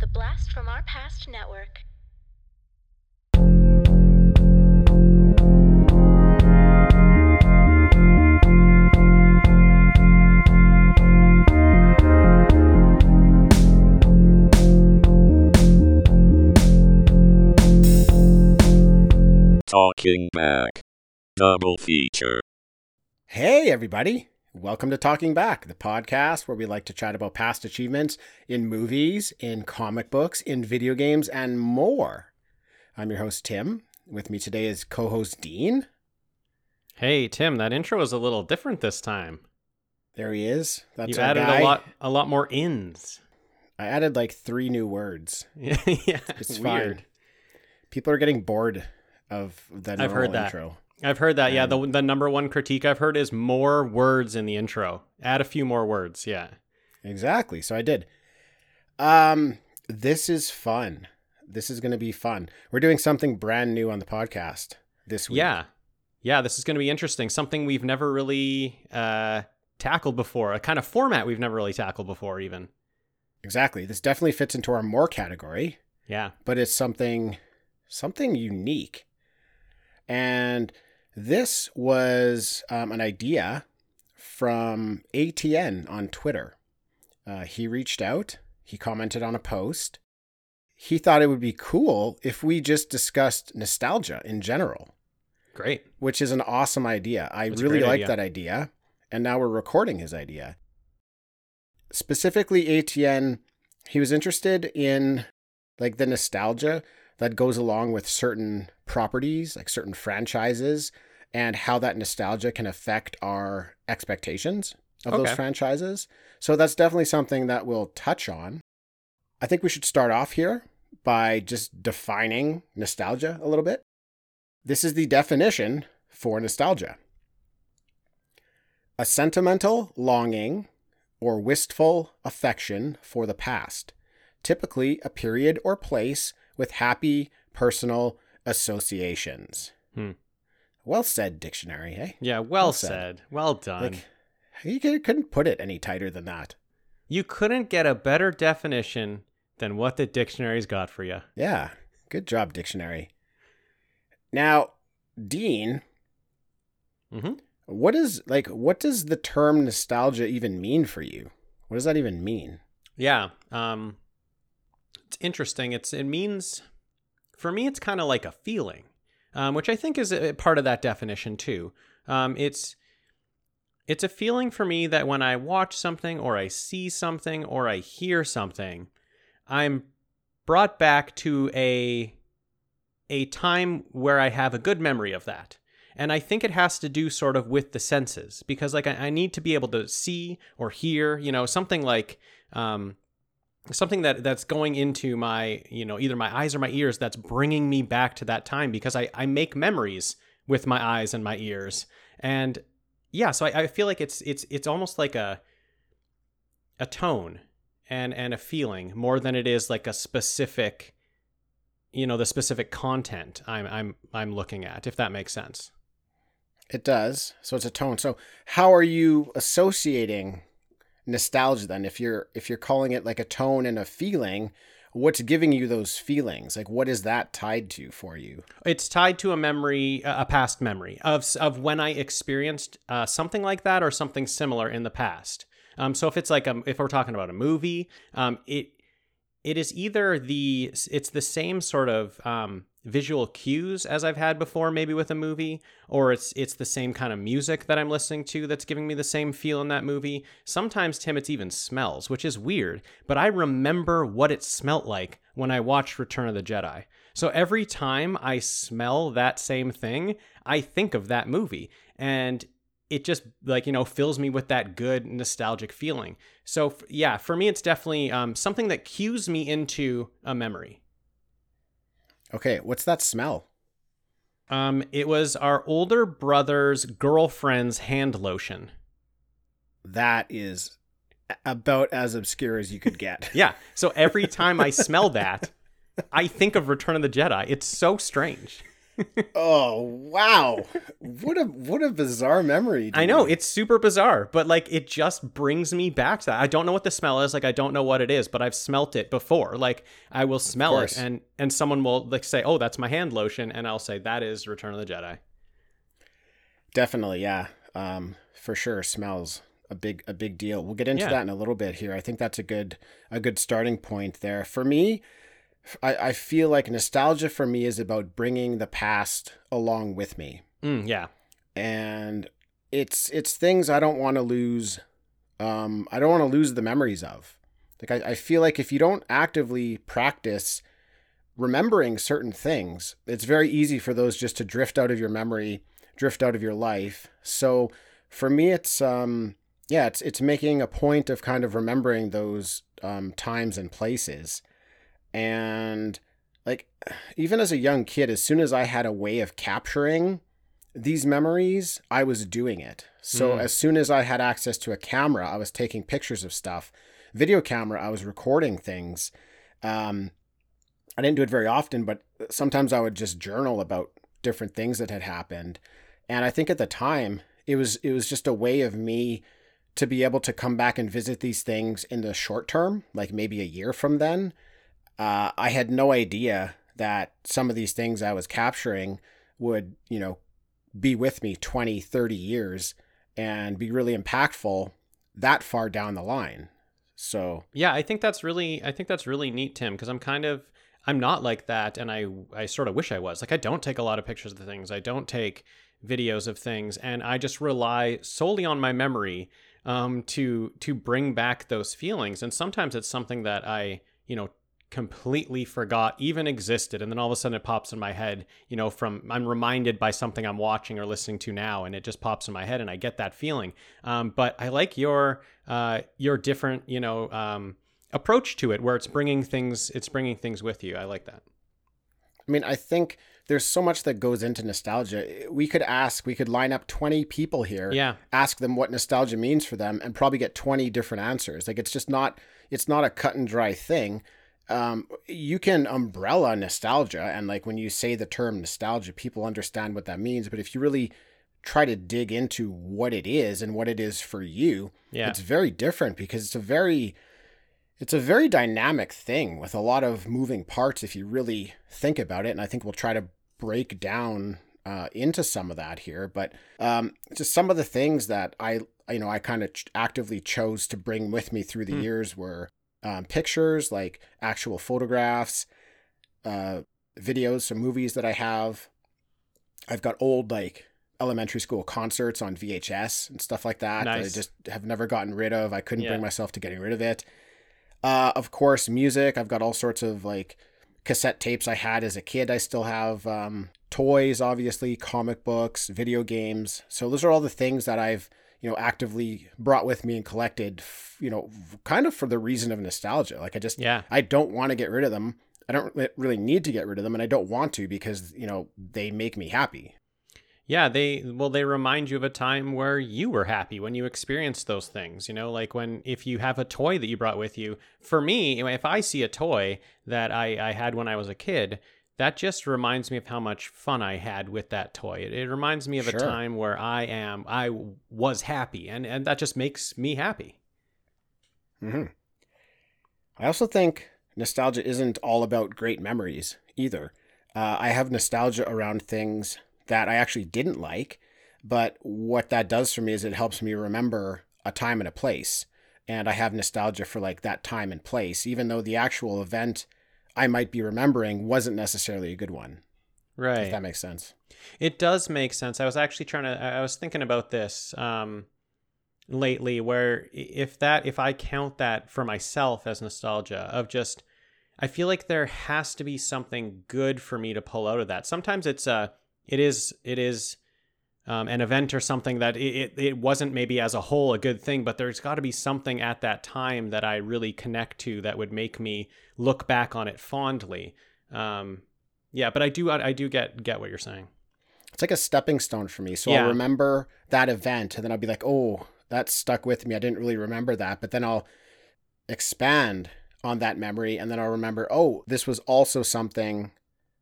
The Blast from Our Past Network. Talking Back. Double feature. Hey, everybody. Welcome to Talking Back, the podcast where we like to chat about past achievements in movies, in comic books, in video games, and more. I'm your host, Tim. With me today is co host Dean. Hey Tim, that intro is a little different this time. There he is. That's you added guy. a lot, a lot more ins. I added like three new words. yeah, It's weird. fine. People are getting bored of the normal I've heard that. intro. I've heard that. Yeah, Um, the the number one critique I've heard is more words in the intro. Add a few more words. Yeah. Exactly. So I did. Um, this is fun. This is going to be fun. We're doing something brand new on the podcast this week. Yeah. Yeah, this is going to be interesting. Something we've never really uh, tackled before. A kind of format we've never really tackled before, even. Exactly. This definitely fits into our more category, Yeah. but it's something something unique. And this was um, an idea from ATN on Twitter. Uh, he reached out. He commented on a post. He thought it would be cool if we just discussed nostalgia in general. Great. which is an awesome idea. I a really like that idea. And now we're recording his idea. Specifically, ATN, he was interested in like the nostalgia that goes along with certain properties, like certain franchises, and how that nostalgia can affect our expectations of those franchises. So that's definitely something that we'll touch on. I think we should start off here by just defining nostalgia a little bit. This is the definition for nostalgia a sentimental longing or wistful affection for the past, typically a period or place with happy personal associations. Hmm. Well said, dictionary, hey? Yeah, well, Well said. said. Well done. Like, you could- couldn't put it any tighter than that. you couldn't get a better definition than what the dictionary's got for you. Yeah, good job, dictionary. Now, Dean, Mm-hmm. what is like what does the term nostalgia even mean for you? What does that even mean? Yeah. Um it's interesting. It's it means for me it's kind of like a feeling. Um, which I think is part of that definition too. Um, it's it's a feeling for me that when I watch something or I see something or I hear something, I'm brought back to a a time where I have a good memory of that. And I think it has to do sort of with the senses because like I, I need to be able to see or hear, you know, something like um, something that that's going into my, you know, either my eyes or my ears that's bringing me back to that time because I, I make memories with my eyes and my ears. And yeah, so I, I feel like it's it's it's almost like a a tone and and a feeling more than it is like a specific you know the specific content I'm I'm I'm looking at if that makes sense. It does. So it's a tone. So how are you associating nostalgia then? If you're if you're calling it like a tone and a feeling, what's giving you those feelings? Like what is that tied to for you? It's tied to a memory, a past memory of of when I experienced uh, something like that or something similar in the past. Um, so if it's like a, if we're talking about a movie, um, it it is either the it's the same sort of um, visual cues as I've had before, maybe with a movie, or it's it's the same kind of music that I'm listening to that's giving me the same feel in that movie. Sometimes Tim, it's even smells, which is weird, but I remember what it smelt like when I watched Return of the Jedi. So every time I smell that same thing, I think of that movie, and it just like you know fills me with that good nostalgic feeling. So f- yeah, for me, it's definitely um, something that cues me into a memory. Okay, what's that smell? Um, it was our older brother's girlfriend's hand lotion. That is about as obscure as you could get. Yeah. So every time I smell that, I think of Return of the Jedi. It's so strange. Oh wow, what a what a bizarre memory. I know it's super bizarre, but like it just brings me back to that. I don't know what the smell is, like I don't know what it is, but I've smelt it before. Like I will smell it, and and someone will like say, "Oh, that's my hand lotion," and I'll say, "That is Return of the Jedi." definitely yeah, um, for sure. Smells a big a big deal. We'll get into Yeah. that in a little bit here. I think that's a good a good starting point there for me. I, I feel like nostalgia for me is about bringing the past along with me. Mm, yeah, and it's it's things I don't want to lose. Um, I don't want to lose the memories of. Like I, I feel like if you don't actively practice remembering certain things, it's very easy for those just to drift out of your memory, drift out of your life. So for me, it's um, yeah, it's it's making a point of kind of remembering those um, times and places, and like even as a young kid, as soon as I had a way of capturing these memories, I was doing it. So Mm. as soon as I had access to a camera, I was taking pictures of stuff. Video camera, I was recording things. Um, I didn't do it very often, but sometimes I would just journal about different things that had happened. And I think at the time, it was it was just a way of me to be able to come back and visit these things in the short term, like maybe a year from then. Uh, I had no idea that some of these things I was capturing would, you know, be with me 20, 30 years and be really impactful that far down the line. So, yeah. I think that's really, I think that's really neat, Tim, because I'm kind of, I'm not like that, and I, I sort of wish I was. Like, I don't take a lot of pictures of the things. I don't take videos of things, and I just rely solely on my memory um, to to bring back those feelings. And sometimes it's something that I, you know, completely forgot even existed and then all of a sudden it pops in my head you know from i'm reminded by something i'm watching or listening to now and it just pops in my head and i get that feeling um, but i like your uh, your different you know um, approach to it where it's bringing things it's bringing things with you i like that I mean, I think there's so much that goes into nostalgia. We could ask, we could line up 20 people here, yeah ask them what nostalgia means for them, and probably get 20 different answers. Like, it's just not, it's not a cut and dry thing. Um, you can umbrella nostalgia, and like when you say the term nostalgia, people understand what that means. But if you really try to dig into what it is and what it is for you, yeah it's very different because it's a very it's a very dynamic thing with a lot of moving parts if you really think about it and i think we'll try to break down uh, into some of that here but um, just some of the things that i you know i kind of ch- actively chose to bring with me through the Hmm. years were um, pictures like actual photographs uh, videos some movies that i have i've got old like elementary school concerts on vhs and stuff like that that i just have never gotten rid of i couldn't Yeah. bring myself to getting rid of it uh, of course, music. I've got all sorts of like cassette tapes I had as a kid. I still have um, toys, obviously, comic books, video games. So those are all the things that I've you know actively brought with me and collected. f- You know, kind of for the reason of nostalgia. Like I just yeah I don't want to get rid of them. I don't re- really need to get rid of them, and I don't want to because you know they make me happy. Yeah, they well they remind you of a time where you were happy when you experienced those things, you know, like when if you have a toy that you brought with you. For me, if I see a toy that I I had when I was a kid, that just reminds me of how much fun I had with that toy. It, it reminds me of a time where I am I was happy and and that just makes me happy. hmm I also think nostalgia isn't all about great memories either. Uh, I have nostalgia around things that I actually didn't like, but what that does for me is it helps me remember a time and a place. And I have nostalgia for like that time and place, even though the actual event I might be remembering wasn't necessarily a good one. Right. If that makes sense. It does make sense. I was actually trying to. I was thinking about this um, lately, where if that, if I count that for myself as nostalgia of just, I feel like there has to be something good for me to pull out of that. Sometimes it's uh it is, it is. Um, an event or something that it, it, it wasn't maybe as a whole a good thing, but there's got to be something at that time that I really connect to that would make me look back on it fondly. Um, yeah, but I do I, I do get get what you're saying. It's like a stepping stone for me. So Yeah. I'll remember that event and then I'll be like, oh, that stuck with me. I didn't really remember that. But then I'll expand on that memory and then I'll remember, oh, this was also something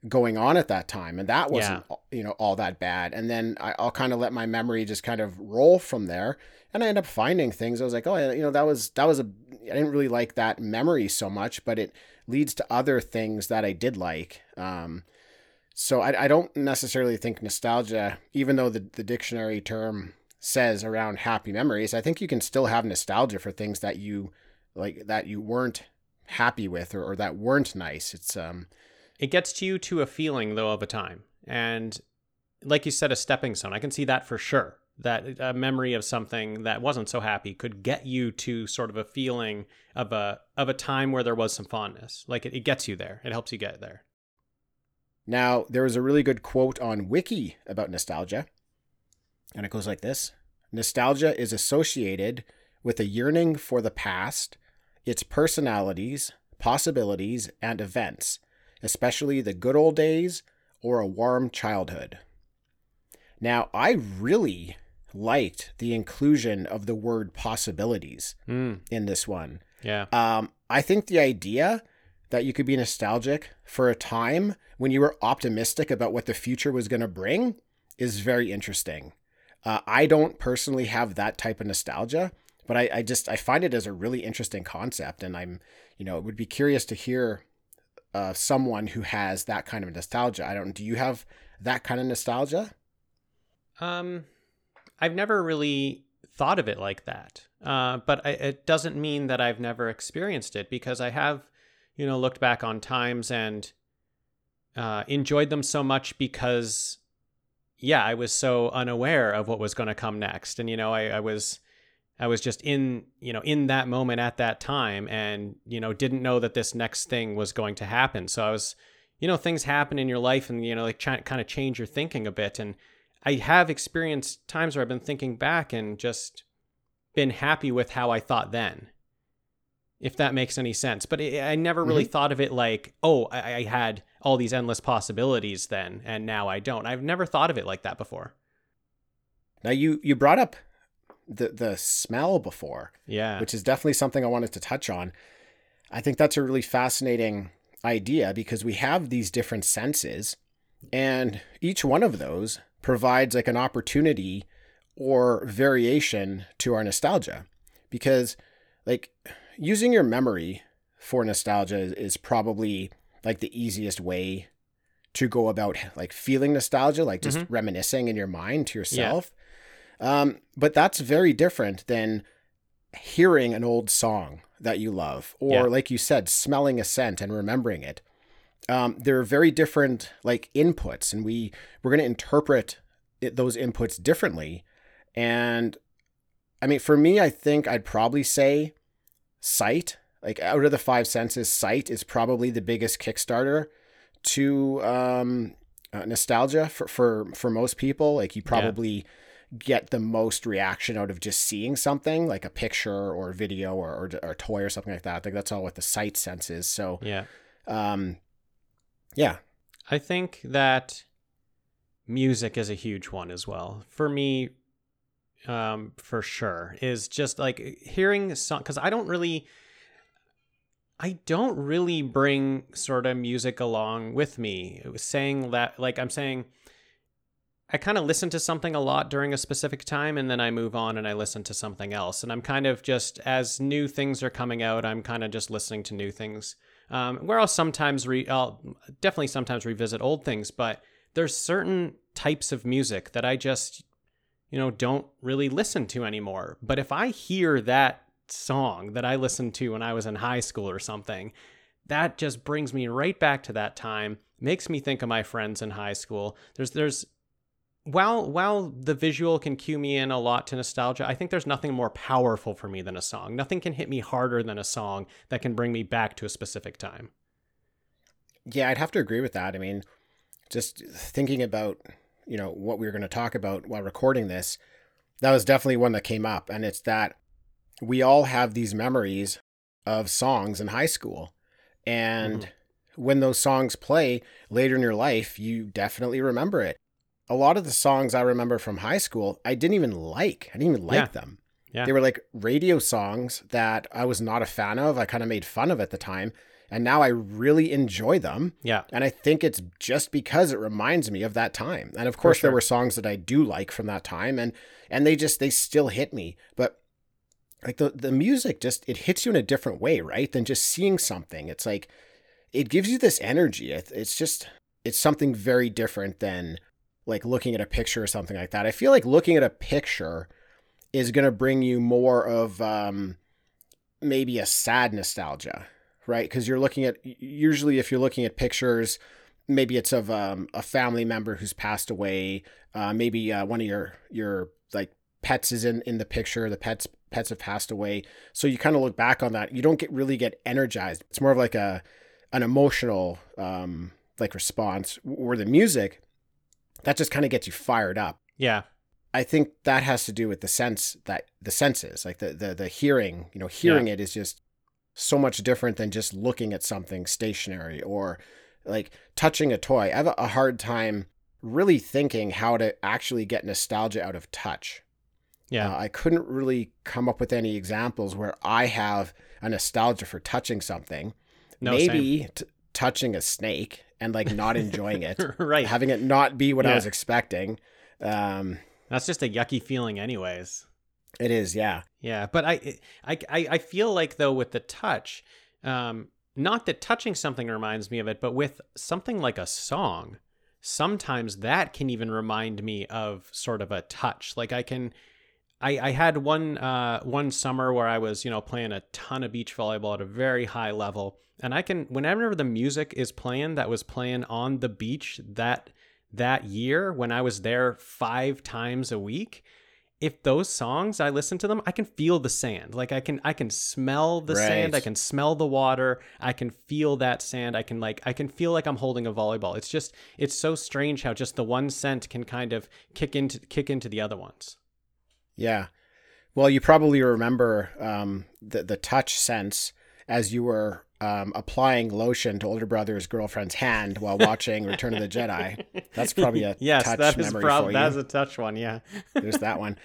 going on at that time and that wasn't you know all that bad. And then I, i'll kind of let my memory just kind of roll from there and i end up finding things. I was like oh you know that was that was a i didn't really like that memory so much but it leads to other things that i did like. Um so i, I don't necessarily think nostalgia even though the, the dictionary term says around happy memories i think you can still have nostalgia for things that you like that you weren't happy with or, or that weren't nice. It's um it gets to you to a feeling though of a time. And like you said a stepping stone. I can see that for sure that a memory of something that wasn't so happy could get you to sort of a feeling of a of a time where there was some fondness. Like it, it gets you there. It helps you get there. Now there was a really good quote on wiki about nostalgia. And it goes like this nostalgia is associated with a yearning for the past its personalities possibilities and events especially the good old days or a warm childhood. Now, I really liked the inclusion of the word possibilities mm. in this one. Yeah. Um, I think the idea that you could be nostalgic for a time when you were optimistic about what the future was going to bring is very interesting. Uh, I don't personally have that type of nostalgia, but I, I just I find it as a really interesting concept, and I'm you know would be curious to hear uh, someone who has that kind of nostalgia. I don't. Do you have that kind of nostalgia? Um, I've never really thought of it like that. Uh, but I, it doesn't mean that I've never experienced it because I have, you know, looked back on times and uh, enjoyed them so much because, yeah, I was so unaware of what was going to come next, and you know, I, I was I was just in, you know, in that moment at that time and, you know, didn't know that this next thing was going to happen. So I was, you know, things happen in your life and, you know, like try, kind of change your thinking a bit. And I have experienced times where I've been thinking back and just been happy with how I thought then, if that makes any sense. But it, I never really mm-hmm. thought of it like, oh, I, I had all these endless possibilities then and now I don't. I've never thought of it like that before. Now you you brought up the the smell before. Yeah. Which is definitely something I wanted to touch on. I think that's a really fascinating idea because we have these different senses and each one of those provides like an opportunity or variation to our nostalgia because like using your memory for nostalgia is probably like the easiest way to go about like feeling nostalgia like just mm-hmm. reminiscing in your mind to yourself um, but that's very different than hearing an old song that you love, or yeah. like you said, smelling a scent and remembering it. Um, they're very different like inputs, and we we're going to interpret it, those inputs differently. And I mean, for me, I think I'd probably say sight. Like out of the five senses, sight is probably the biggest Kickstarter to um, uh, nostalgia for, for for most people. Like you probably. Yeah get the most reaction out of just seeing something like a picture or video or, or, or a toy or something like that. I think that's all what the sight sense is. So yeah, um, yeah. I think that music is a huge one as well for me. Um, for sure is just like hearing song because I don't really. I don't really bring sort of music along with me. It was saying that, like I'm saying, I kind of listen to something a lot during a specific time and then I move on and I listen to something else. And I'm kind of just, as new things are coming out, I'm kind of just listening to new things. Um, where I'll sometimes, re- I'll definitely sometimes revisit old things, but there's certain types of music that I just, you know, don't really listen to anymore. But if I hear that song that I listened to when I was in high school or something, that just brings me right back to that time makes me think of my friends in high school there's there's while while the visual can cue me in a lot to nostalgia, I think there's nothing more powerful for me than a song. Nothing can hit me harder than a song that can bring me back to a specific time. Yeah, I'd have to agree with that. I mean, just thinking about, you know, what we were going to talk about while recording this, that was definitely one that came up and it's that we all have these memories of songs in high school. And mm-hmm. when those songs play later in your life, you definitely remember it a lot of the songs I remember from high school, I didn't even like. I didn't even like yeah. them. Yeah. They were like radio songs that I was not a fan of. I kind of made fun of at the time. And now I really enjoy them. Yeah. And I think it's just because it reminds me of that time. And of course there were songs that I do like from that time and and they just they still hit me. But like the the music just it hits you in a different way, right? Than just seeing something. It's like it gives you this energy. It's just it's something very different than like looking at a picture or something like that. I feel like looking at a picture is going to bring you more of um maybe a sad nostalgia, right? Because you're looking at usually if you're looking at pictures, maybe it's of um, a family member who's passed away. Uh, maybe uh, one of your your like pets is in in the picture. The pets pets have passed away, so you kind of look back on that. You don't get really get energized. It's more of like a an emotional um, like response. Where the music that just kind of gets you fired up. Yeah. I think that has to do with the sense that the senses, like the the the hearing. You know, hearing it is just so much different than just looking at something stationary or like touching a toy. I have a hard time really thinking how to actually get nostalgia out of touch. Yeah. Uh, I couldn't really come up with any examples where I have a nostalgia for touching something. no, Maybe t- touching a snake and like not enjoying it, right. having it not be what I was expecting. Um, That's just a yucky feeling, anyways. it is, yeah. Yeah, but I, I, I, I feel like though with the touch, um, not that touching something reminds me of it, but with something like a song, sometimes that can even remind me of sort of a touch. Like I can, I, I had one, uh, one summer where I was, you know, playing a ton of beach volleyball at a very high level, and I can, whenever the music is playing that was playing on the beach that that year when I was there five times a week if those songs I listen to them, I can feel the sand. Like I can I can smell the sand, I can smell the water, I can feel that sand. I can like I can feel like I'm holding a volleyball. It's just it's so strange how just the one scent can kind of kick into kick into the other ones. Yeah. Well, you probably remember um, the the touch sense as you were um, applying lotion to older brother's girlfriend's hand while watching Return of the Jedi. That's probably a yes, touch that is memory prob- for you. that's a touch one, yeah. There's that one.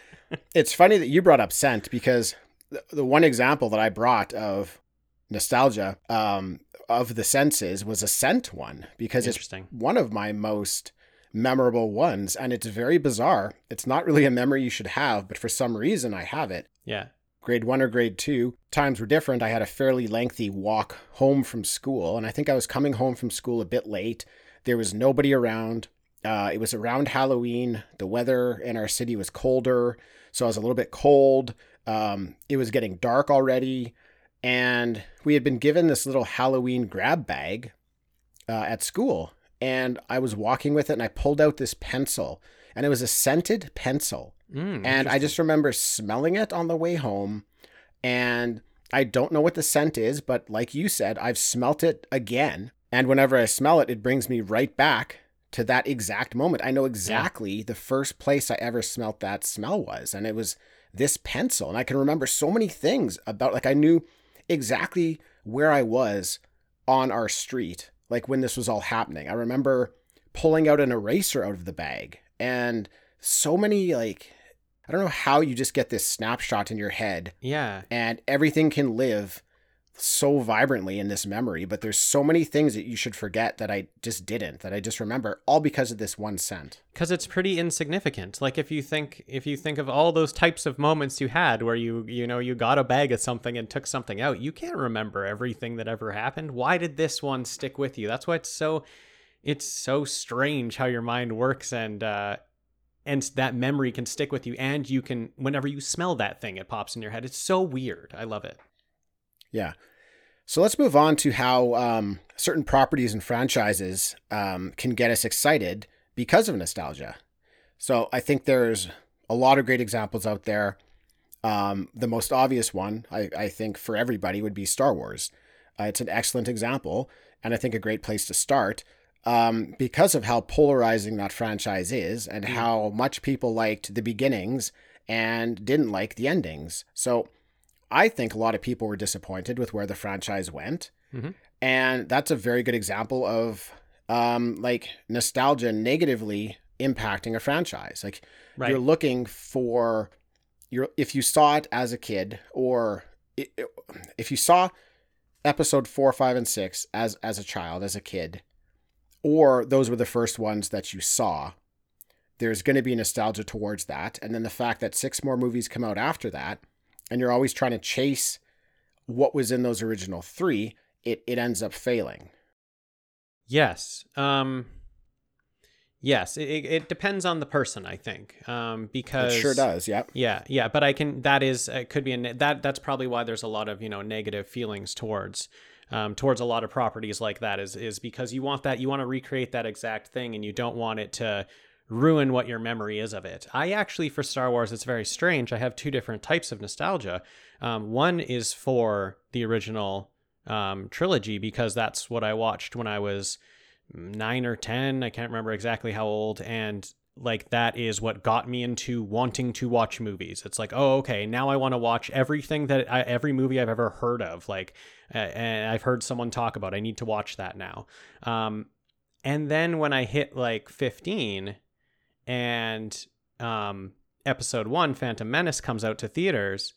It's funny that you brought up scent because the, the one example that I brought of nostalgia um, of the senses was a scent one because it's Interesting. one of my most memorable ones and it's very bizarre. It's not really a memory you should have, but for some reason I have it. Yeah. Grade one or grade two, times were different. I had a fairly lengthy walk home from school, and I think I was coming home from school a bit late. There was nobody around. Uh, it was around Halloween. The weather in our city was colder, so I was a little bit cold. Um, it was getting dark already, and we had been given this little Halloween grab bag uh, at school. And I was walking with it, and I pulled out this pencil, and it was a scented pencil. Mm, And I just remember smelling it on the way home. And I don't know what the scent is, but like you said, I've smelt it again. And whenever I smell it, it brings me right back to that exact moment. I know exactly the first place I ever smelt that smell was. And it was this pencil. And I can remember so many things about, like, I knew exactly where I was on our street, like when this was all happening. I remember pulling out an eraser out of the bag and so many, like, I don't know how you just get this snapshot in your head yeah. and everything can live so vibrantly in this memory, but there's so many things that you should forget that I just didn't, that I just remember, all because of this one scent. because it's pretty insignificant. Like if you think if you think of all those types of moments you had where you you know you got a bag of something and took something out you can't remember everything that ever happened. Why did this one stick with you? That's why it's so it's so strange how your mind works and uh and that memory can stick with you and you can whenever you smell that thing it pops in your head. It's so weird. I love it Yeah. So let's move on to how um, certain properties and franchises um, can get us excited because of nostalgia. So I think there's a lot of great examples out there. Um, the most obvious one, I, I think, for everybody would be Star Wars. Uh, it's an excellent example, and I think a great place to start um, because of how polarizing that franchise is and how much people liked the beginnings and didn't like the endings. So I think a lot of people were disappointed with where the franchise went. Mhm. And that's a very good example of um, like nostalgia negatively impacting a franchise. Like right you're looking for you're if you saw it as a kid or if you saw episode 4 5 and 6 as as a child as a kid or those were the first ones that you saw there's going to be nostalgia towards that and then the fact that six more movies come out after that and you're always trying to chase what was in those original 3 it it ends up failing Yes. Um Yes, it, it it depends on the person, I think. Um because it sure does Yeah. Yeah, yeah, but I can. That is, it could be a that. That's probably why there's a lot of you know negative feelings towards, um, towards a lot of properties like that. Is is because you want that you want to recreate that exact thing, and you don't want it to ruin what your memory is of it. I actually, for Star Wars, it's very strange. I have two different types of nostalgia. Um, one is for the original um, trilogy because that's what I watched when I was nine or ten. I can't remember exactly how old, and like that is what got me into wanting to watch movies. It's like, oh, okay, now I want to watch everything that I, every movie I've ever heard of, like, uh, and I've heard someone talk about. I need to watch that now. Um, and then when I hit like fifteen, and um, episode one, Phantom Menace, comes out to theaters.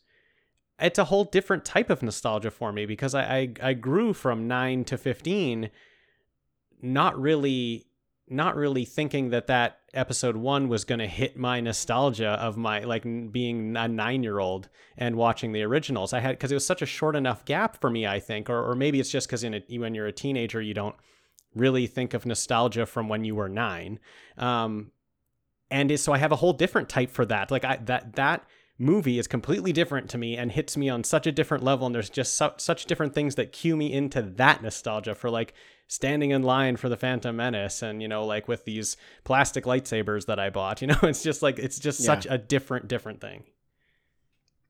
It's a whole different type of nostalgia for me because I, I, I grew from nine to fifteen not really not really thinking that that episode one was going to hit my nostalgia of my like being a nine year old and watching the originals i had because it was such a short enough gap for me i think or, or maybe it's just because when you're a teenager you don't really think of nostalgia from when you were nine um and so i have a whole different type for that like i that that movie is completely different to me and hits me on such a different level and there's just su- such different things that cue me into that nostalgia for like standing in line for the phantom menace and you know like with these plastic lightsabers that i bought you know it's just like it's just Yeah. such a different different thing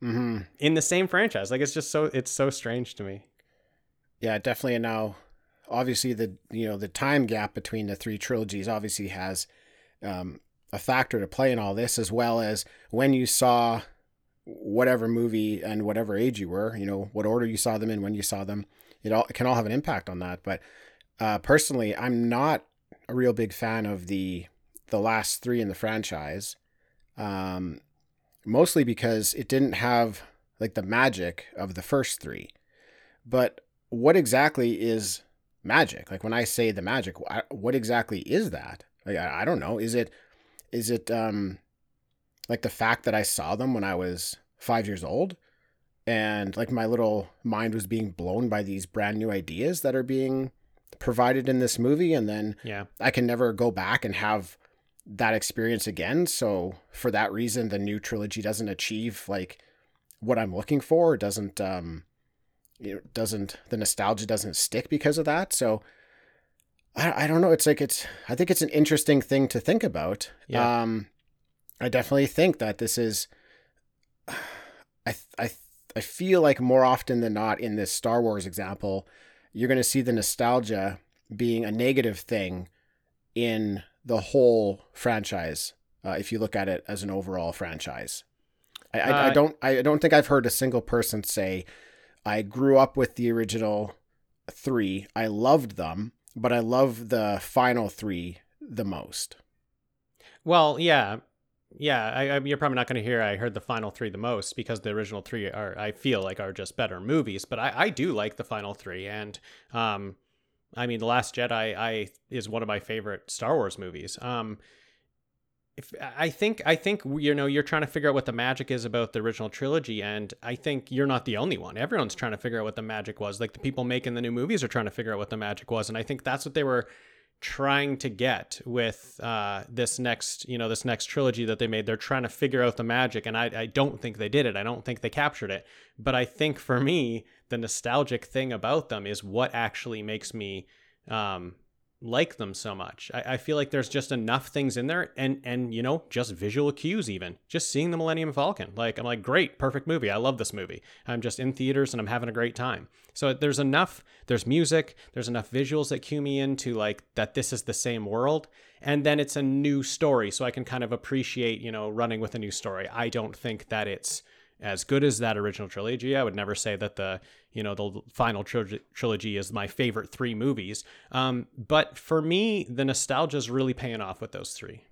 mm-hmm. in the same franchise like it's just so it's so strange to me Yeah, definitely. And now, obviously, the you know the time gap between the three trilogies obviously has um, a factor to play in all this, as well as when you saw whatever movie and whatever age you were, you know, what order you saw them in, when you saw them, it all it can all have an impact on that. But uh, personally, I'm not a real big fan of the the last three in the franchise, um, mostly because it didn't have like the magic of the first three. But what exactly is magic? Like when I say the magic, what exactly is that? Like I, I don't know. Is it is it um like the fact that I saw them when I was five years old, and like my little mind was being blown by these brand new ideas that are being provided in this movie, and then yeah I can never go back and have that experience again. So for that reason, the new trilogy doesn't achieve like what I'm looking for. It doesn't um you know, doesn't the nostalgia doesn't stick because of that. So I I don't know. It's like it's I think it's an interesting thing to think about. Yeah. Um I definitely think that this is I I I feel like more often than not in this Star Wars example, you're going to see the nostalgia being a negative thing in the whole franchise. Uh, if you look at it as an overall franchise, I, I, I Uh, don't I don't think I've heard a single person say, "I grew up with the original three. I loved them, but I love the final three the most." Well, yeah, yeah. I, I, you're probably not going to hear I heard the final three the most because the original three are I feel like are just better movies. But I, I do like the final three, and um, I mean, the Last Jedi I is one of my favorite Star Wars movies. Um, if I think I think you know you're trying to figure out what the magic is about the original trilogy, and I think you're not the only one. Everyone's trying to figure out what the magic was. Like the people making the new movies are trying to figure out what the magic was, and I think that's what they were trying to get with uh, this next you know this next trilogy that they made they're trying to figure out the magic and I, I don't think they did it i don't think they captured it but i think for me the nostalgic thing about them is what actually makes me um, like them so much. I, I feel like there's just enough things in there and and you know just visual cues even just seeing the millennium falcon. Like i'm like great perfect movie. I love this movie. I'm just in theaters and i'm having a great time. So there's enough there's music there's enough visuals that cue me into like that this is the same world. And then it's a new story so i can kind of appreciate you know running with a new story. I don't think that it's as good as that original trilogy. I would never say that the you know the final trilogy, is my favorite three movies. Um, but for me, the nostalgia is really paying off with those three.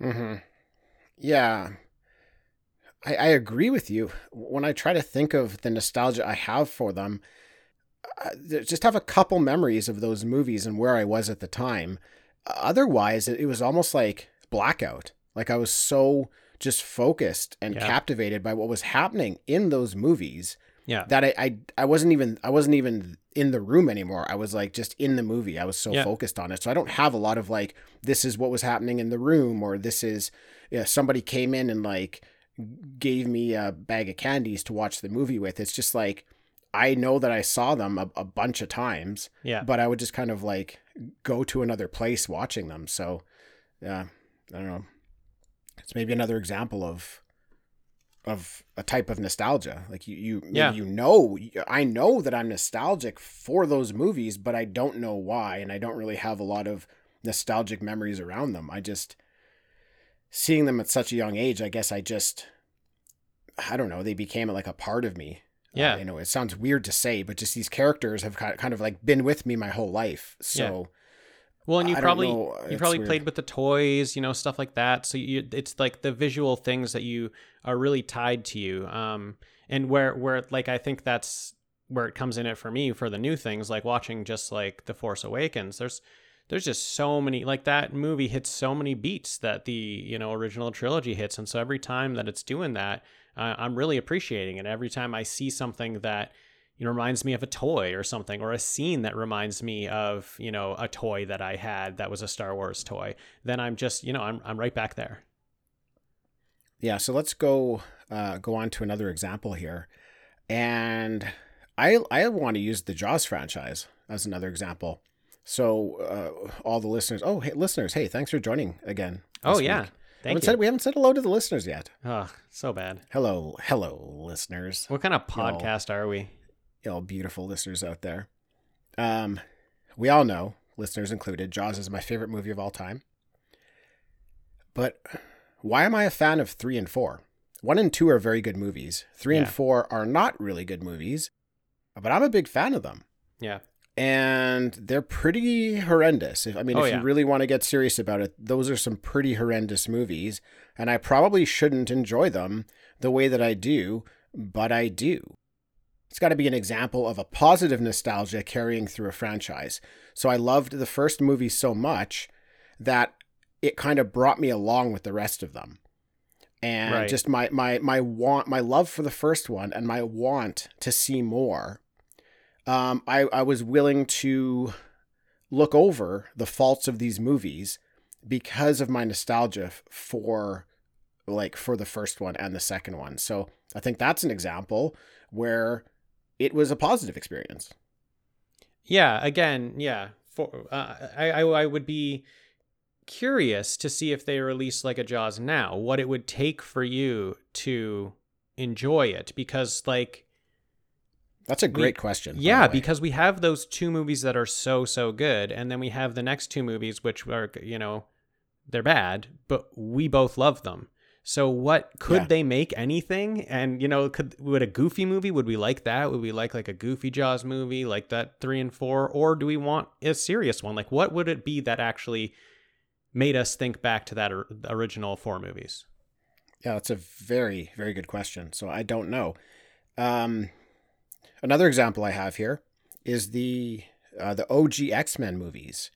Mm-hmm. Yeah. I, I agree with you. When I try to think of the nostalgia I have for them, I just have a couple memories of those movies and where I was at the time. Otherwise, it was almost like blackout. Like I was so just focused and Yeah. captivated by what was happening in those movies Yeah. that I, I I wasn't even I wasn't even in the room anymore. I was like just in the movie. I was so Yeah. focused on it. So I don't have a lot of like this is what was happening in the room or this is yeah, somebody came in and like gave me a bag of candies to watch the movie with. It's just like I know that I saw them a, a bunch of times, Yeah. but I would just kind of like go to another place watching them. So yeah, I don't know. It's maybe another example of of a type of nostalgia. Like you, you, maybe Yeah. you know, I know that I'm nostalgic for those movies, but I don't know why, and I don't really have a lot of nostalgic memories around them. I just seeing them at such a young age. I guess I just, I don't know. They became like a part of me. Yeah. Uh, you know, it sounds weird to say, but just these characters have kind of, kind of like been with me my whole life. So Well, and you I probably you it's probably weird. played with the toys, you know, stuff like that. So you, it's like the visual things that you are really tied to you. Um, and where where like I think that's where it comes in it for me for the new things, like watching just like The Force Awakens. There's there's just so many like that movie hits so many beats that the you know original trilogy hits, and so every time that it's doing that, uh, I'm really appreciating it. Every time I see something that you know reminds me of a toy or something or a scene that reminds me of you know a toy that i had that was a star wars toy then i'm just you know i'm, I'm right back there Yeah, so let's go uh, go on to another example here, and I I want to use the Jaws franchise as another example. So uh, all the listeners, oh hey listeners, hey thanks for joining again. oh yeah week. thank haven't you Said, we haven't said hello to the listeners yet. oh so bad Hello, hello, listeners. what kind of Yo. podcast are we all beautiful listeners out there. Um, we all know, listeners included, Jaws is my favorite movie of all time. But why am I a fan of three and four? One and two are very good movies. Three and four are not really good movies, but I'm a big fan of them. yeah And they're pretty horrendous. If I mean, Oh, if yeah. you really want to get serious about it, those are some pretty horrendous movies. And I probably shouldn't enjoy them the way that I do, but I do. It's got to be an example of a positive nostalgia carrying through a franchise. So I loved the first movie so much that it kind of brought me along with the rest of them. And Right. just my my my want my love for the first one and my want to see more. Um, I I was willing to look over the faults of these movies because of my nostalgia for like for the first one and the second one. So I think that's an example where it was a positive experience. yeah again yeah for uh, I, I i would be curious to see if they release like a jaws now what it would take for you to enjoy it because like That's a We- great question. Yeah, because we have those two movies that are so so good, and then we have the next two movies which are you know they're bad, but we both love them. So what could Yeah. they make anything? And you know, could would a goofy movie? Would we like that? Would we like like a goofy Jaws movie like that three and four, or do we want a serious one? Like what would it be that actually made us think back to that or, original four movies? Yeah, that's a very, very good question. So I don't know. Um, another example I have here is the uh, the OG X Men movies.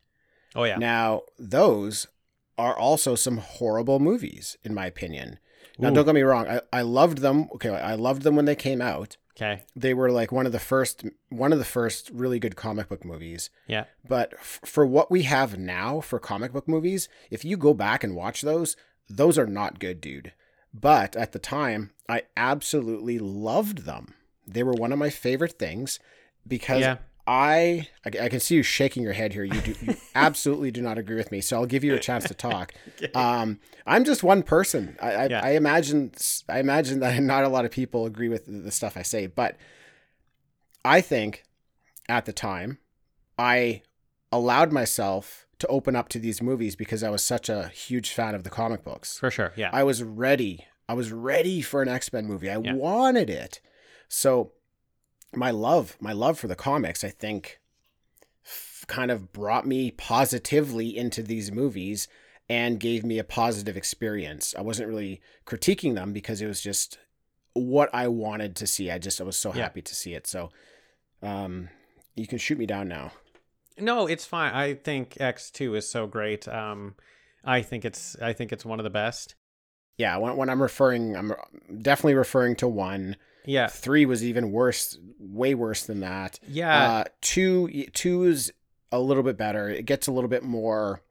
Oh yeah, Now those are also some horrible movies, in my opinion. Now, Ooh. don't get me wrong. I, I loved them. Okay, I loved them when they came out. okay, They were like one of the first, one of the first really good comic book movies. yeah, But f- for what we have now for comic book movies, if you go back and watch those, those are not good, dude. But at the time, I absolutely loved them. They were one of my favorite things because yeah, I, I I can see you shaking your head here. You do you absolutely do not agree with me. So I'll give you a chance to talk. Um, I'm just one person. I I, Yeah. I imagine I imagine that not a lot of people agree with the stuff I say, but I think at the time I allowed myself to open up to these movies because I was such a huge fan of the comic books. for sure, yeah, I was ready. I was ready for an X Men movie. I Yeah. wanted it. So my love, my love for the comics, I think, f- kind of brought me positively into these movies, and gave me a positive experience. I wasn't really critiquing them because it was just what I wanted to see. I just I was so Yeah. happy to see it. So um you can shoot me down now. No, it's fine. I think X two is so great. Um, I think it's I think it's one of the best. Yeah, when, when I'm referring I'm definitely referring to 1. Yeah, 3 was even worse, way worse than that. yeah, Uh, two two is a little bit better. It gets a little bit more.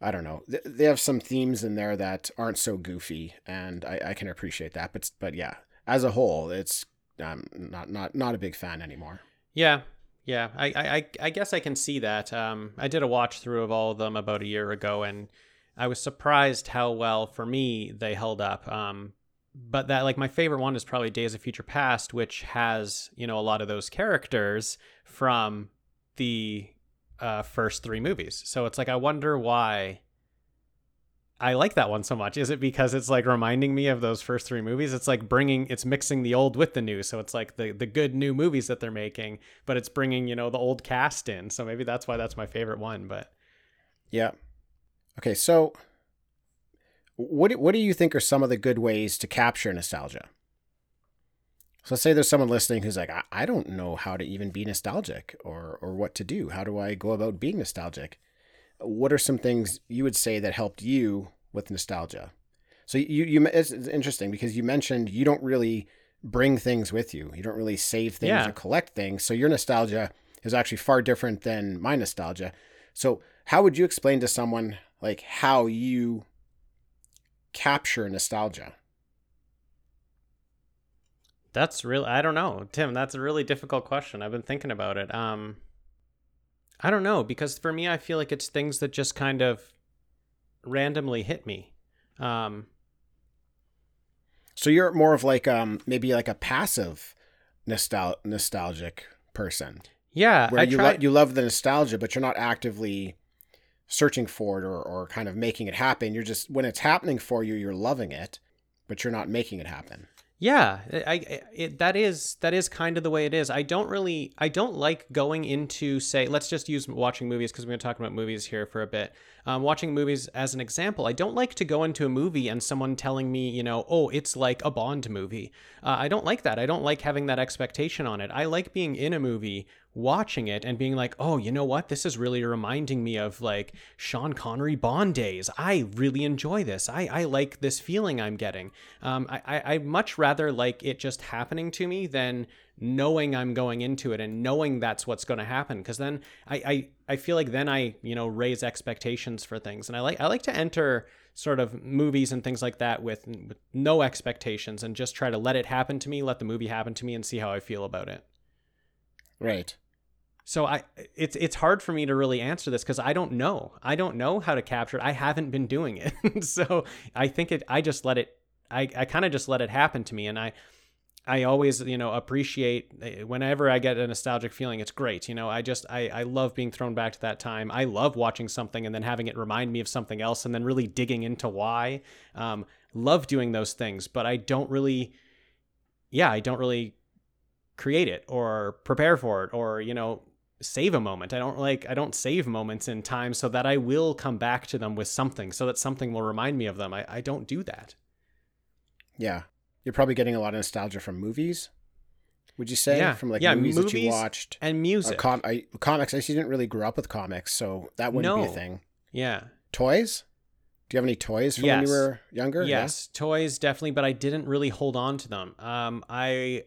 I don't know. They have some themes in there that aren't so goofy, and I, I can appreciate that. But but yeah, as a whole, it's um, not not not a big fan anymore. yeah, yeah. I, I I- I guess I can see that. Um, I did a watch through of all of them about a year ago, and I was surprised how well for me they held up. Um, but that like my favorite one is probably Days of Future Past, which has you know a lot of those characters from the uh, first three movies. So it's like I wonder why I like that one so much. Is it because it's like reminding me of those first three movies? It's like bringing, it's mixing the old with the new. So it's like the the good new movies that they're making, but it's bringing you know the old cast in. So maybe that's why that's my favorite one. But Yeah. Okay, so what do, what do you think are some of the good ways to capture nostalgia? So let's say there's someone listening who's like, I, I don't know how to even be nostalgic or or what to do. How do I go about being nostalgic? What are some things you would say that helped you with nostalgia? So you you it's, it's interesting because you mentioned you don't really bring things with you. You don't really save things Yeah. or collect things. So your nostalgia is actually far different than my nostalgia. So how would you explain to someone like how you capture nostalgia? that's real. I don't know, Tim. That's a really difficult question. I've been thinking about it. Um, I don't know because for me, I feel like it's things that just kind of randomly hit me. Um, So you're more of like um maybe like a passive nostal- nostalgic person yeah, where I you try. lo- you love the nostalgia but you're not actively searching for it or or kind of making it happen. You're just when it's happening for you you're loving it but you're not making it happen. Yeah, I, I it, that is that is kind of the way it is. I don't really I don't like going into say let's just use watching movies because we're going to talk about movies here for a bit. Um, watching movies as an example, I don't like to go into a movie and someone telling me, you know, oh, it's like a Bond movie. Uh, I don't like that. I don't like having that expectation on it. I like being in a movie, watching it, and being like, oh, you know what? This is really reminding me of like Sean Connery Bond days. I really enjoy this. I, I like this feeling I'm getting. Um, I, I, I much rather like it just happening to me than knowing I'm going into it and knowing that's what's going to happen. Because then I, I, I feel like then I, you know, raise expectations for things. And I like, I like to enter sort of movies and things like that with, with no expectations and just try to let it happen to me, let the movie happen to me and see how I feel about it. Right. So I it's it's hard for me to really answer this because I don't know. I don't know how to capture it. I haven't been doing it. so I think it I just let it I, I kind of just let it happen to me and I I always, you know, appreciate eh, whenever I get a nostalgic feeling, it's great. You know, I just I, I love being thrown back to that time. I love watching something and then having it remind me of something else and then really digging into why. Um, love doing those things, but I don't really yeah, I don't really create it or prepare for it or, you know, save a moment. I don't like I don't save moments in time so that I will come back to them with something so that something will remind me of them. I, I don't do that. Yeah. You're probably getting a lot of nostalgia from movies. Would you say Yeah. from like Yeah, movies, that you watched? And music. com- I, comics. I actually didn't really grow up with comics, so that wouldn't be a thing. yeah. Toys? Do you have any toys from when you were younger? Yeah? Yes, toys definitely, but I didn't really hold on to them. Um, I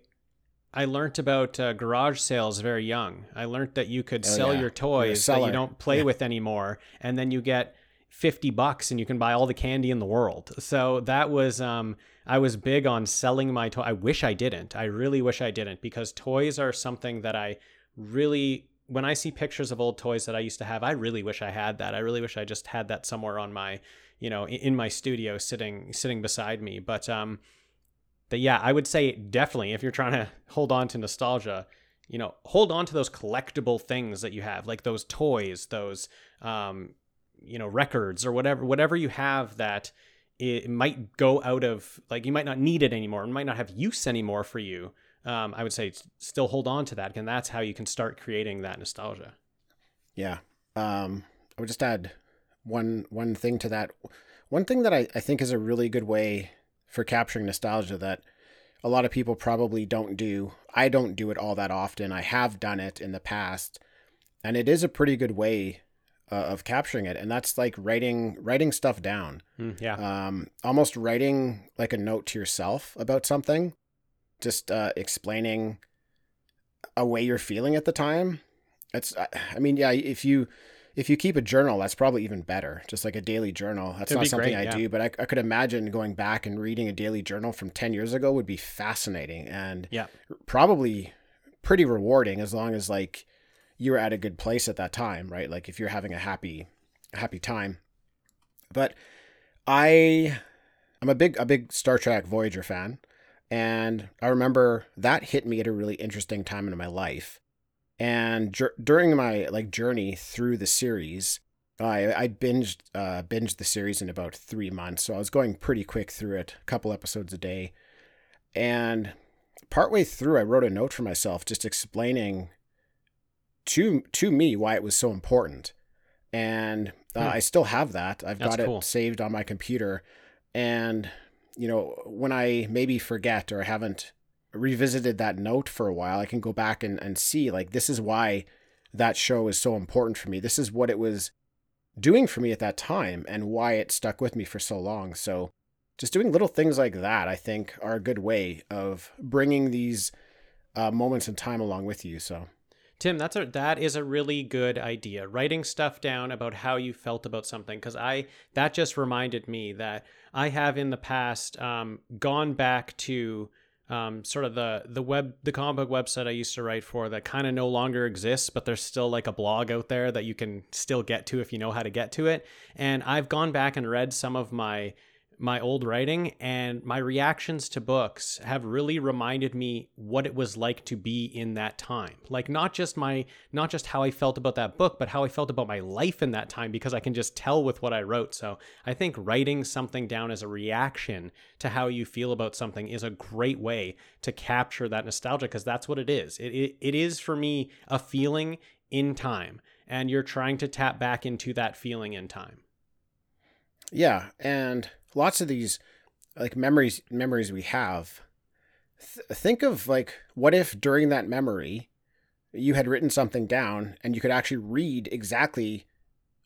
I learned about uh, garage sales very young. I learned that you could Oh, sell yeah. your toys that you don't play Yeah. with anymore, and then you get fifty bucks and you can buy all the candy in the world. So that was um, I was big on selling my toy. I wish I didn't. I really wish I didn't because toys are something that I really when I see pictures of old toys that I used to have, I really wish I had that. I really wish I just had that somewhere on my, you know, in in my studio sitting sitting beside me. But um but yeah, I would say definitely if you're trying to hold on to nostalgia, you know, hold on to those collectible things that you have, like those toys, those um you know, records or whatever whatever you have that it might go out of like you might not need it anymore, it might not have use anymore for you. Um, I would say still hold on to that, and that's how you can start creating that nostalgia. Yeah. Um, I would just add one one thing to that. One thing that I, I think is a really good way for capturing nostalgia that a lot of people probably don't do. I don't do it all that often. I have done it in the past, and it is a pretty good way uh, of capturing it. And that's like writing writing stuff down. Mm, yeah. Um, almost writing like a note to yourself about something, just uh, explaining a way you're feeling at the time. It's, I- mean, yeah, if you if you keep a journal, that's probably even better. Just like a daily journal. That's It'd not something great, I yeah. do, but I, I could imagine going back and reading a daily journal from ten years ago would be fascinating and Yeah. probably pretty rewarding as long as like you were at a good place at that time, right? Like if you're having a happy happy time. But I I'm a big a big Star Trek Voyager fan and I remember that hit me at a really interesting time in my life. And dur- during my like journey through the series, I I binged uh binged the series in about 3 months. So I was going pretty quick through it, a couple episodes a day. And partway through I wrote a note for myself just explaining to to me why it was so important. And uh, Hmm. I still have that. I've That's got cool. it saved on my computer. And you know, when I maybe forget or haven't revisited that note for a while, I can go back and, and see like this is why that show is so important for me. This is what it was doing for me at that time and why it stuck with me for so long. So just doing little things like that, I think, are a good way of bringing these uh, moments in time along with you. So Tim, that's a that is a really good idea. Writing stuff down about how you felt about something because I that just reminded me that I have in the past um, gone back to um, sort of the the web the comic book website I used to write for that kind of no longer exists, but there's still like a blog out there that you can still get to if you know how to get to it. And I've gone back and read some of my my old writing and my reactions to books have really reminded me what it was like to be in that time. Like not just my not just how i felt about that book but how i felt about my life in that time because i can just tell with what i wrote. So i think writing something down as a reaction to how you feel about something is a great way to capture that nostalgia because that's what it is. It, it, it is for me a feeling in time and you're trying to tap back into that feeling in time. Yeah, and lots of these like memories memories we have. Th- think of like what if during that memory you had written something down and you could actually read exactly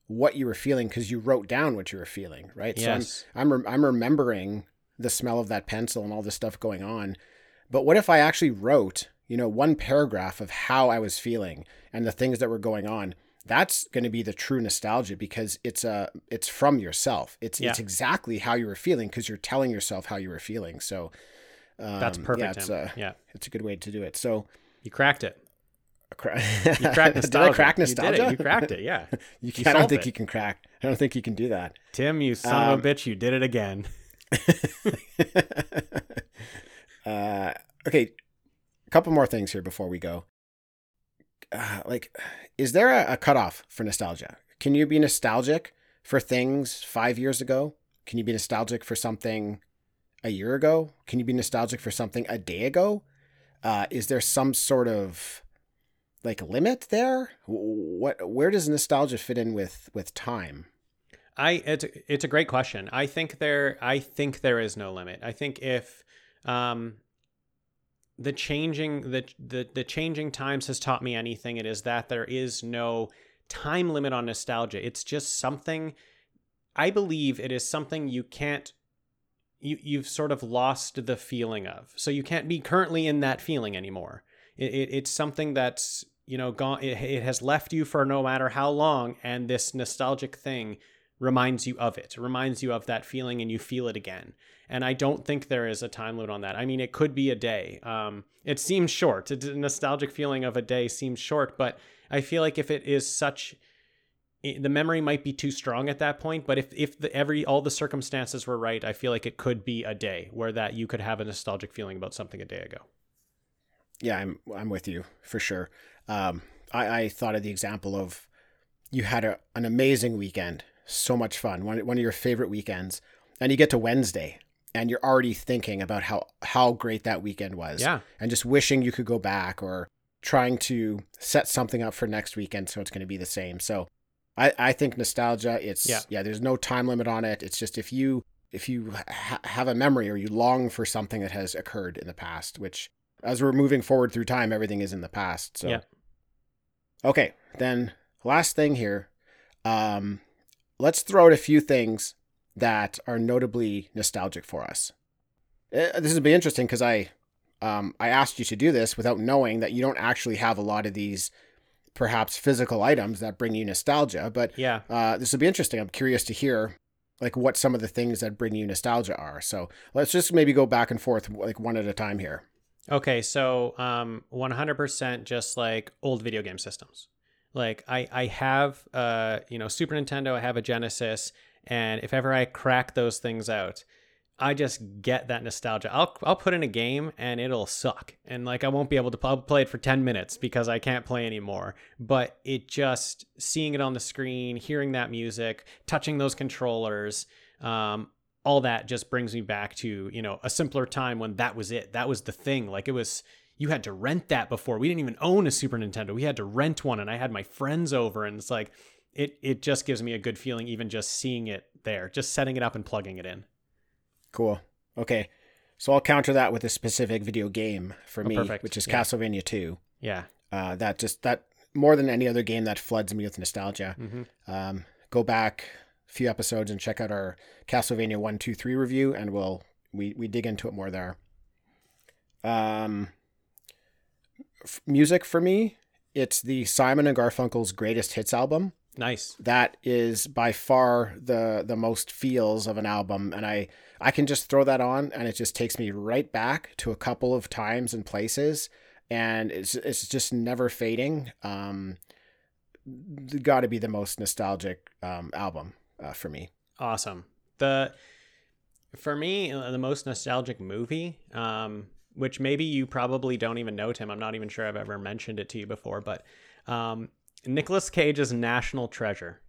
what you were feeling because you wrote down what you were feeling, right? yes So I'm I'm, rem- I'm remembering the smell of that pencil and all this stuff going on. But what if I actually wrote, you know, one paragraph of how I was feeling and the things that were going on? That's going to be the true nostalgia because it's uh it's from yourself. It's it's exactly how you were feeling because you're telling yourself how you were feeling. So um, that's perfect Yeah, it's a yeah it's a good way to do it. So you cracked it cra- You cracked Did nostalgia. I crack You did it. nostalgia? You cracked it. Yeah. You You I don't think it. you can crack. I don't think you can do that. Tim, you son Um, of a bitch, you did it again. uh, okay, a couple more things here before we go. Uh, like, is there a, a cutoff for nostalgia? Can you be nostalgic for things five years ago? Can you be nostalgic for something a year ago? Can you be nostalgic for something a day ago? Uh, is there some sort of like limit there? What where does nostalgia fit in with with time? I it's it's a great question. I think there I think there is no limit. I think if um the changing the the the changing times has taught me anything it is that there is no time limit on nostalgia. It's just something I believe it is something you can't you you've sort of lost the feeling of. So you can't be currently in that feeling anymore. It, it it's something that's you know gone. It, it has left you for no matter how long, and this nostalgic thing reminds you of it. Reminds you of that feeling, and you feel it again. And I don't think there is a time limit on that. I mean, it could be a day. Um, it seems short. A nostalgic feeling of a day seems short, but I feel like if it is such the memory might be too strong at that point but if if the every all the circumstances were right i feel like it could be a day where that you could have a nostalgic feeling about something a day ago Yeah, I'm I'm with you for sure. Um, I, I thought of the example of you had a, an amazing weekend, so much fun, one one of your favorite weekends, and you get to Wednesday and you're already thinking about how how great that weekend was, yeah and just wishing you could go back or trying to set something up for next weekend so it's going to be the same. So I, I think nostalgia. It's Yeah. yeah. There's no time limit on it. It's just if you if you ha- have a memory or you long for something that has occurred in the past, which as we're moving forward through time, everything is in the past. So Yeah. okay, then last thing here, um, let's throw out a few things that are notably nostalgic for us. Uh, This would be interesting because I um, I asked you to do this without knowing that you don't actually have a lot of these perhaps physical items that bring you nostalgia. But Yeah. uh, this will be interesting. I'm curious to hear like what some of the things that bring you nostalgia are. So let's just maybe go back and forth like one at a time here. Okay, so um 100% just like old video game systems. Like I I have uh you know Super Nintendo, I have a Genesis, and if ever I crack those things out, I just get that nostalgia. I'll I'll put in a game and it'll suck. And like I won't be able to I'll play it for 10 minutes because I can't play anymore. But it just seeing it on the screen, hearing that music, touching those controllers, um all that just brings me back to you know a simpler time when that was it that was the thing like it was you had to rent that before we didn't even own a super nintendo we had to rent one and i had my friends over and it's like it it just gives me a good feeling even just seeing it there just setting it up and plugging it in Cool. Okay. So I'll counter that with a specific video game for Oh, me, perfect. which is Yeah. Castlevania 2. yeah Uh, that just that more than any other game that floods me with nostalgia. hmm Um, go back a few episodes and check out our Castlevania one, two, three review, and we'll we we dig into it more there. Um, f- music for me, it's the Simon and Garfunkel's greatest hits album. nice That is by far the the most feels of an album, and I I can just throw that on, and it just takes me right back to a couple of times and places, and it's it's just never fading. Um, got to be the most nostalgic um, album uh, for me. awesome the for me uh, the most nostalgic movie um which maybe you probably don't even know tim i'm not even sure i've ever mentioned it to you before but um Nicolas Cage's National Treasure.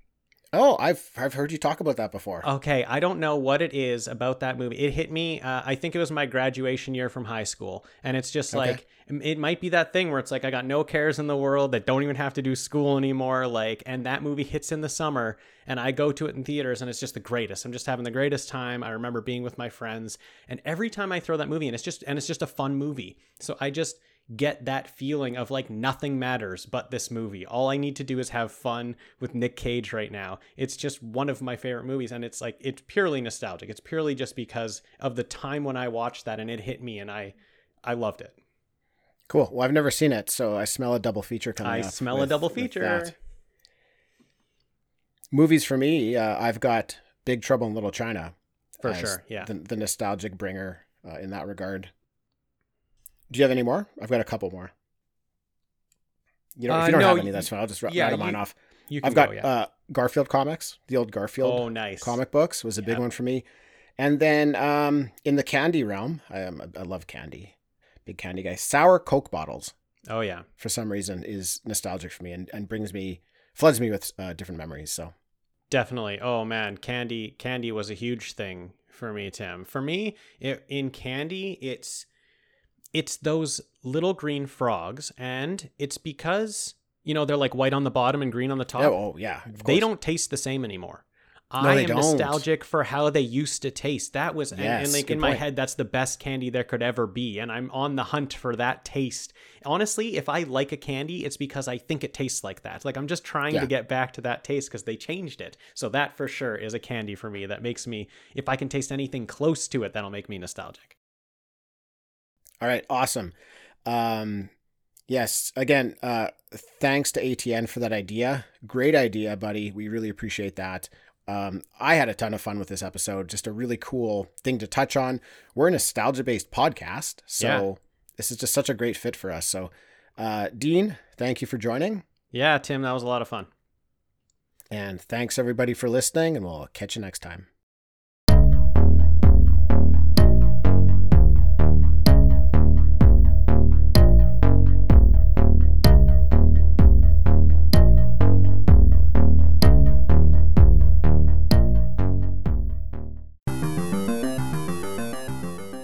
Oh, I've I've heard you talk about that before. Okay, I don't know what it is about that movie. It hit me. Uh, I think it was my graduation year from high school, and it's just Okay. like it might be that thing where it's like I got no cares in the world that don't even have to do school anymore. Like, and that movie hits in the summer, and I go to it in theaters, and it's just the greatest. I'm just having the greatest time. I remember being with my friends, and every time I throw that movie, and it's just and it's just a fun movie. So I just get that feeling of like nothing matters but this movie. All I need to do is have fun with Nick Cage right now. It's just one of my favorite movies and it's like it's purely nostalgic. It's purely just because of the time when I watched that and it hit me and I I loved it. Cool. Well, I've never seen it, so I smell a double feature coming I up. smell a double feature. Movies for me, uh, I've got Big Trouble in Little China. For sure, yeah. The, the nostalgic bringer uh, in that regard. Do you have any more? I've got a couple more. You know, if Uh, you don't no, have any, that's fine. I'll just yeah, rattle mine off. You can I've got go, yeah. uh, Garfield comics, the old Garfield oh, nice. comic books was a big one for me. And then um, in the candy realm, I, am I love candy, big candy guy. Sour Coke bottles, Oh yeah. for some reason, is nostalgic for me and, and brings me, floods me with uh, different memories. So Definitely. Oh man, candy candy was a huge thing for me, Tim. For me, it, in candy, it's it's those little green frogs and it's because, you know, they're like white on the bottom and green on the top. oh, yeah, they don't taste the same anymore. No, I am don't. nostalgic for how they used to taste. That was and, and Yes, like in my point. head, that's the best candy there could ever be. And I'm on the hunt for that taste. Honestly, if I like a candy, it's because I think it tastes like that. Like I'm just trying Yeah. to get back to that taste because they changed it. So that for sure is a candy for me that makes me if I can taste anything close to it, that'll make me nostalgic. All right, awesome. Um, yes, again, uh, thanks to ATN for that idea. Great idea, buddy. We really appreciate that. Um, I had a ton of fun with this episode. Just a really cool thing to touch on. We're a nostalgia based podcast, so Yeah. this is just such a great fit for us. So, uh, Dean, thank you for joining, Yeah, Tim, that was a lot of fun. and thanks everybody for listening. And we'll catch you next time.